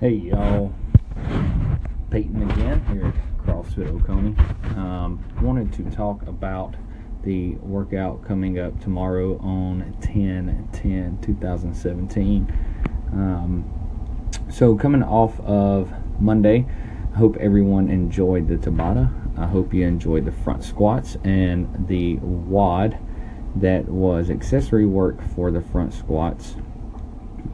Hey y'all, Peyton again here at CrossFit Oconee. Um, wanted to talk about the workout coming up tomorrow on 10 10 2017. Um, so, coming off of Monday, I hope everyone enjoyed the Tabata. I hope you enjoyed the front squats and the WOD that was accessory work for the front squats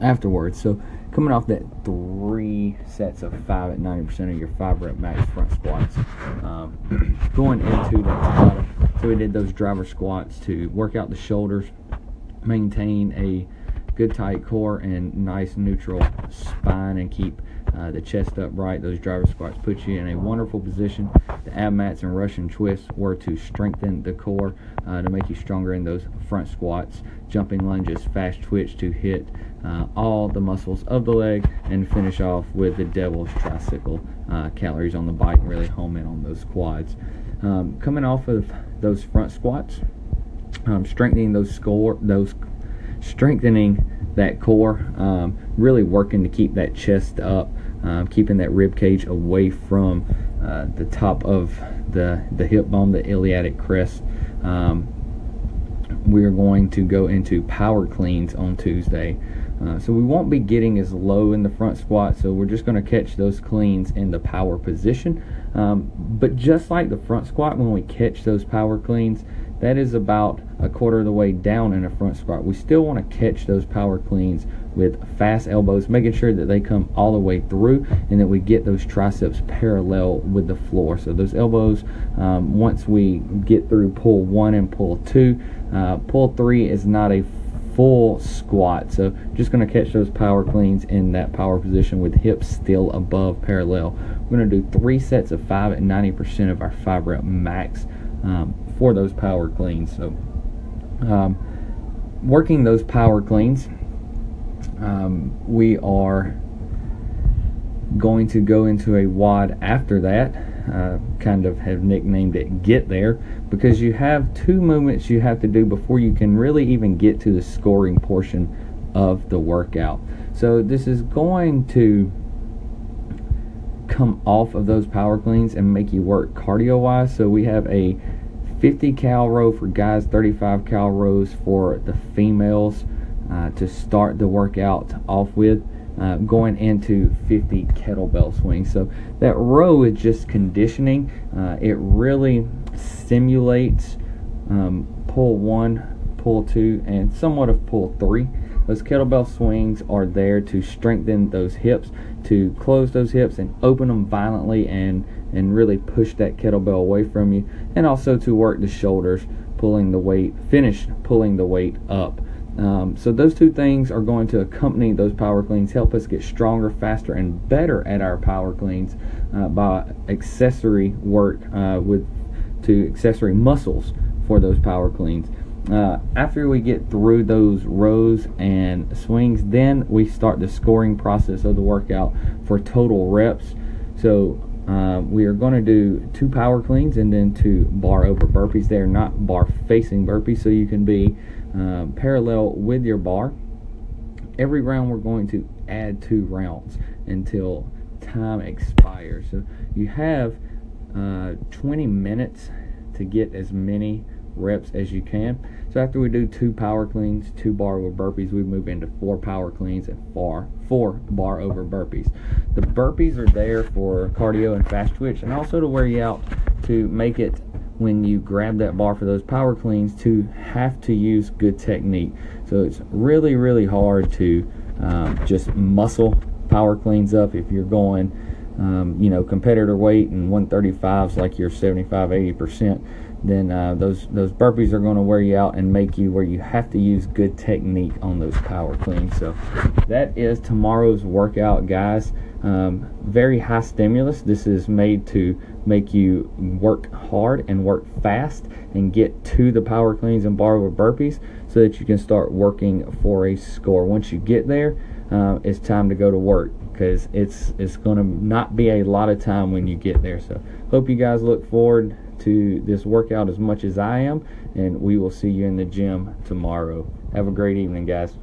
afterwards. So, coming off that three sets of five at 90% of your five rep max front squats, um, going into the so we did those driver squats to work out the shoulders, maintain a good tight core and nice neutral spine, and keep uh, the chest upright. Those driver squats put you in a wonderful position. The ab mats and Russian twists were to strengthen the core uh, to make you stronger in those front squats. Jumping lunges, fast twitch to hit uh, all the muscles of the leg and finish off with the devil's tricycle uh, calories on the bike and really home in on those quads. Um, coming off of those front squats, um, strengthening those score, those strengthening that core, um, really working to keep that chest up, um, keeping that rib cage away from uh, the top of the the hip bone, the iliac crest. Um, we're going to go into power cleans on Tuesday. Uh, so we won't be getting as low in the front squat, so we're just going to catch those cleans in the power position. Um, but just like the front squat, when we catch those power cleans, that is about a quarter of the way down in a front squat. We still want to catch those power cleans with fast elbows, making sure that they come all the way through and that we get those triceps parallel with the floor. So those elbows, um, once we get through pull one and pull two, uh, pull three is not a full squat. So just going to catch those power cleans in that power position with hips still above parallel. We're going to do three sets of five at 90% of our five rep max um, for those power cleans. So um, working those power cleans, um, we are going to go into a WOD after that. Uh, kind of have nicknamed it Get There because you have two movements you have to do before you can really even get to the scoring portion of the workout. So, this is going to come off of those power cleans and make you work cardio wise. So, we have a 50 cal row for guys, 35 cal rows for the females uh, to start the workout off with uh, going into 50 kettlebell swings. So that row is just conditioning. Uh, it really simulates um, pull one, pull two, and somewhat of pull three. Those kettlebell swings are there to strengthen those hips, to close those hips and open them violently and and really push that kettlebell away from you, and also to work the shoulders, pulling the weight, finish pulling the weight up. Um, so those two things are going to accompany those power cleans, help us get stronger, faster, and better at our power cleans uh, by accessory work uh, with to accessory muscles for those power cleans. Uh, after we get through those rows and swings, then we start the scoring process of the workout for total reps. So uh, we are going to do two power cleans and then two bar over burpees. They are not bar facing burpees, so you can be uh, parallel with your bar. Every round we're going to add two rounds until time expires. So you have uh, 20 minutes to get as many reps as you can. So after we do two power cleans, two bar over burpees, we move into four power cleans and four four bar over burpees. The burpees are there for cardio and fast twitch, and also to wear you out to make it when you grab that bar for those power cleans to have to use good technique. So it's really, really hard to um, just muscle power cleans up if you're going, um, you know, competitor weight and 135s like you're 75, 80%. Then uh, those those burpees are going to wear you out and make you where you have to use good technique on those power cleans. So that is tomorrow's workout, guys. Um, very high stimulus. This is made to make you work hard and work fast and get to the power cleans and bar burpees so that you can start working for a score. Once you get there, uh, it's time to go to work because it's it's going to not be a lot of time when you get there. So hope you guys look forward to this workout as much as I am, and we will see you in the gym tomorrow. Have a great evening, guys.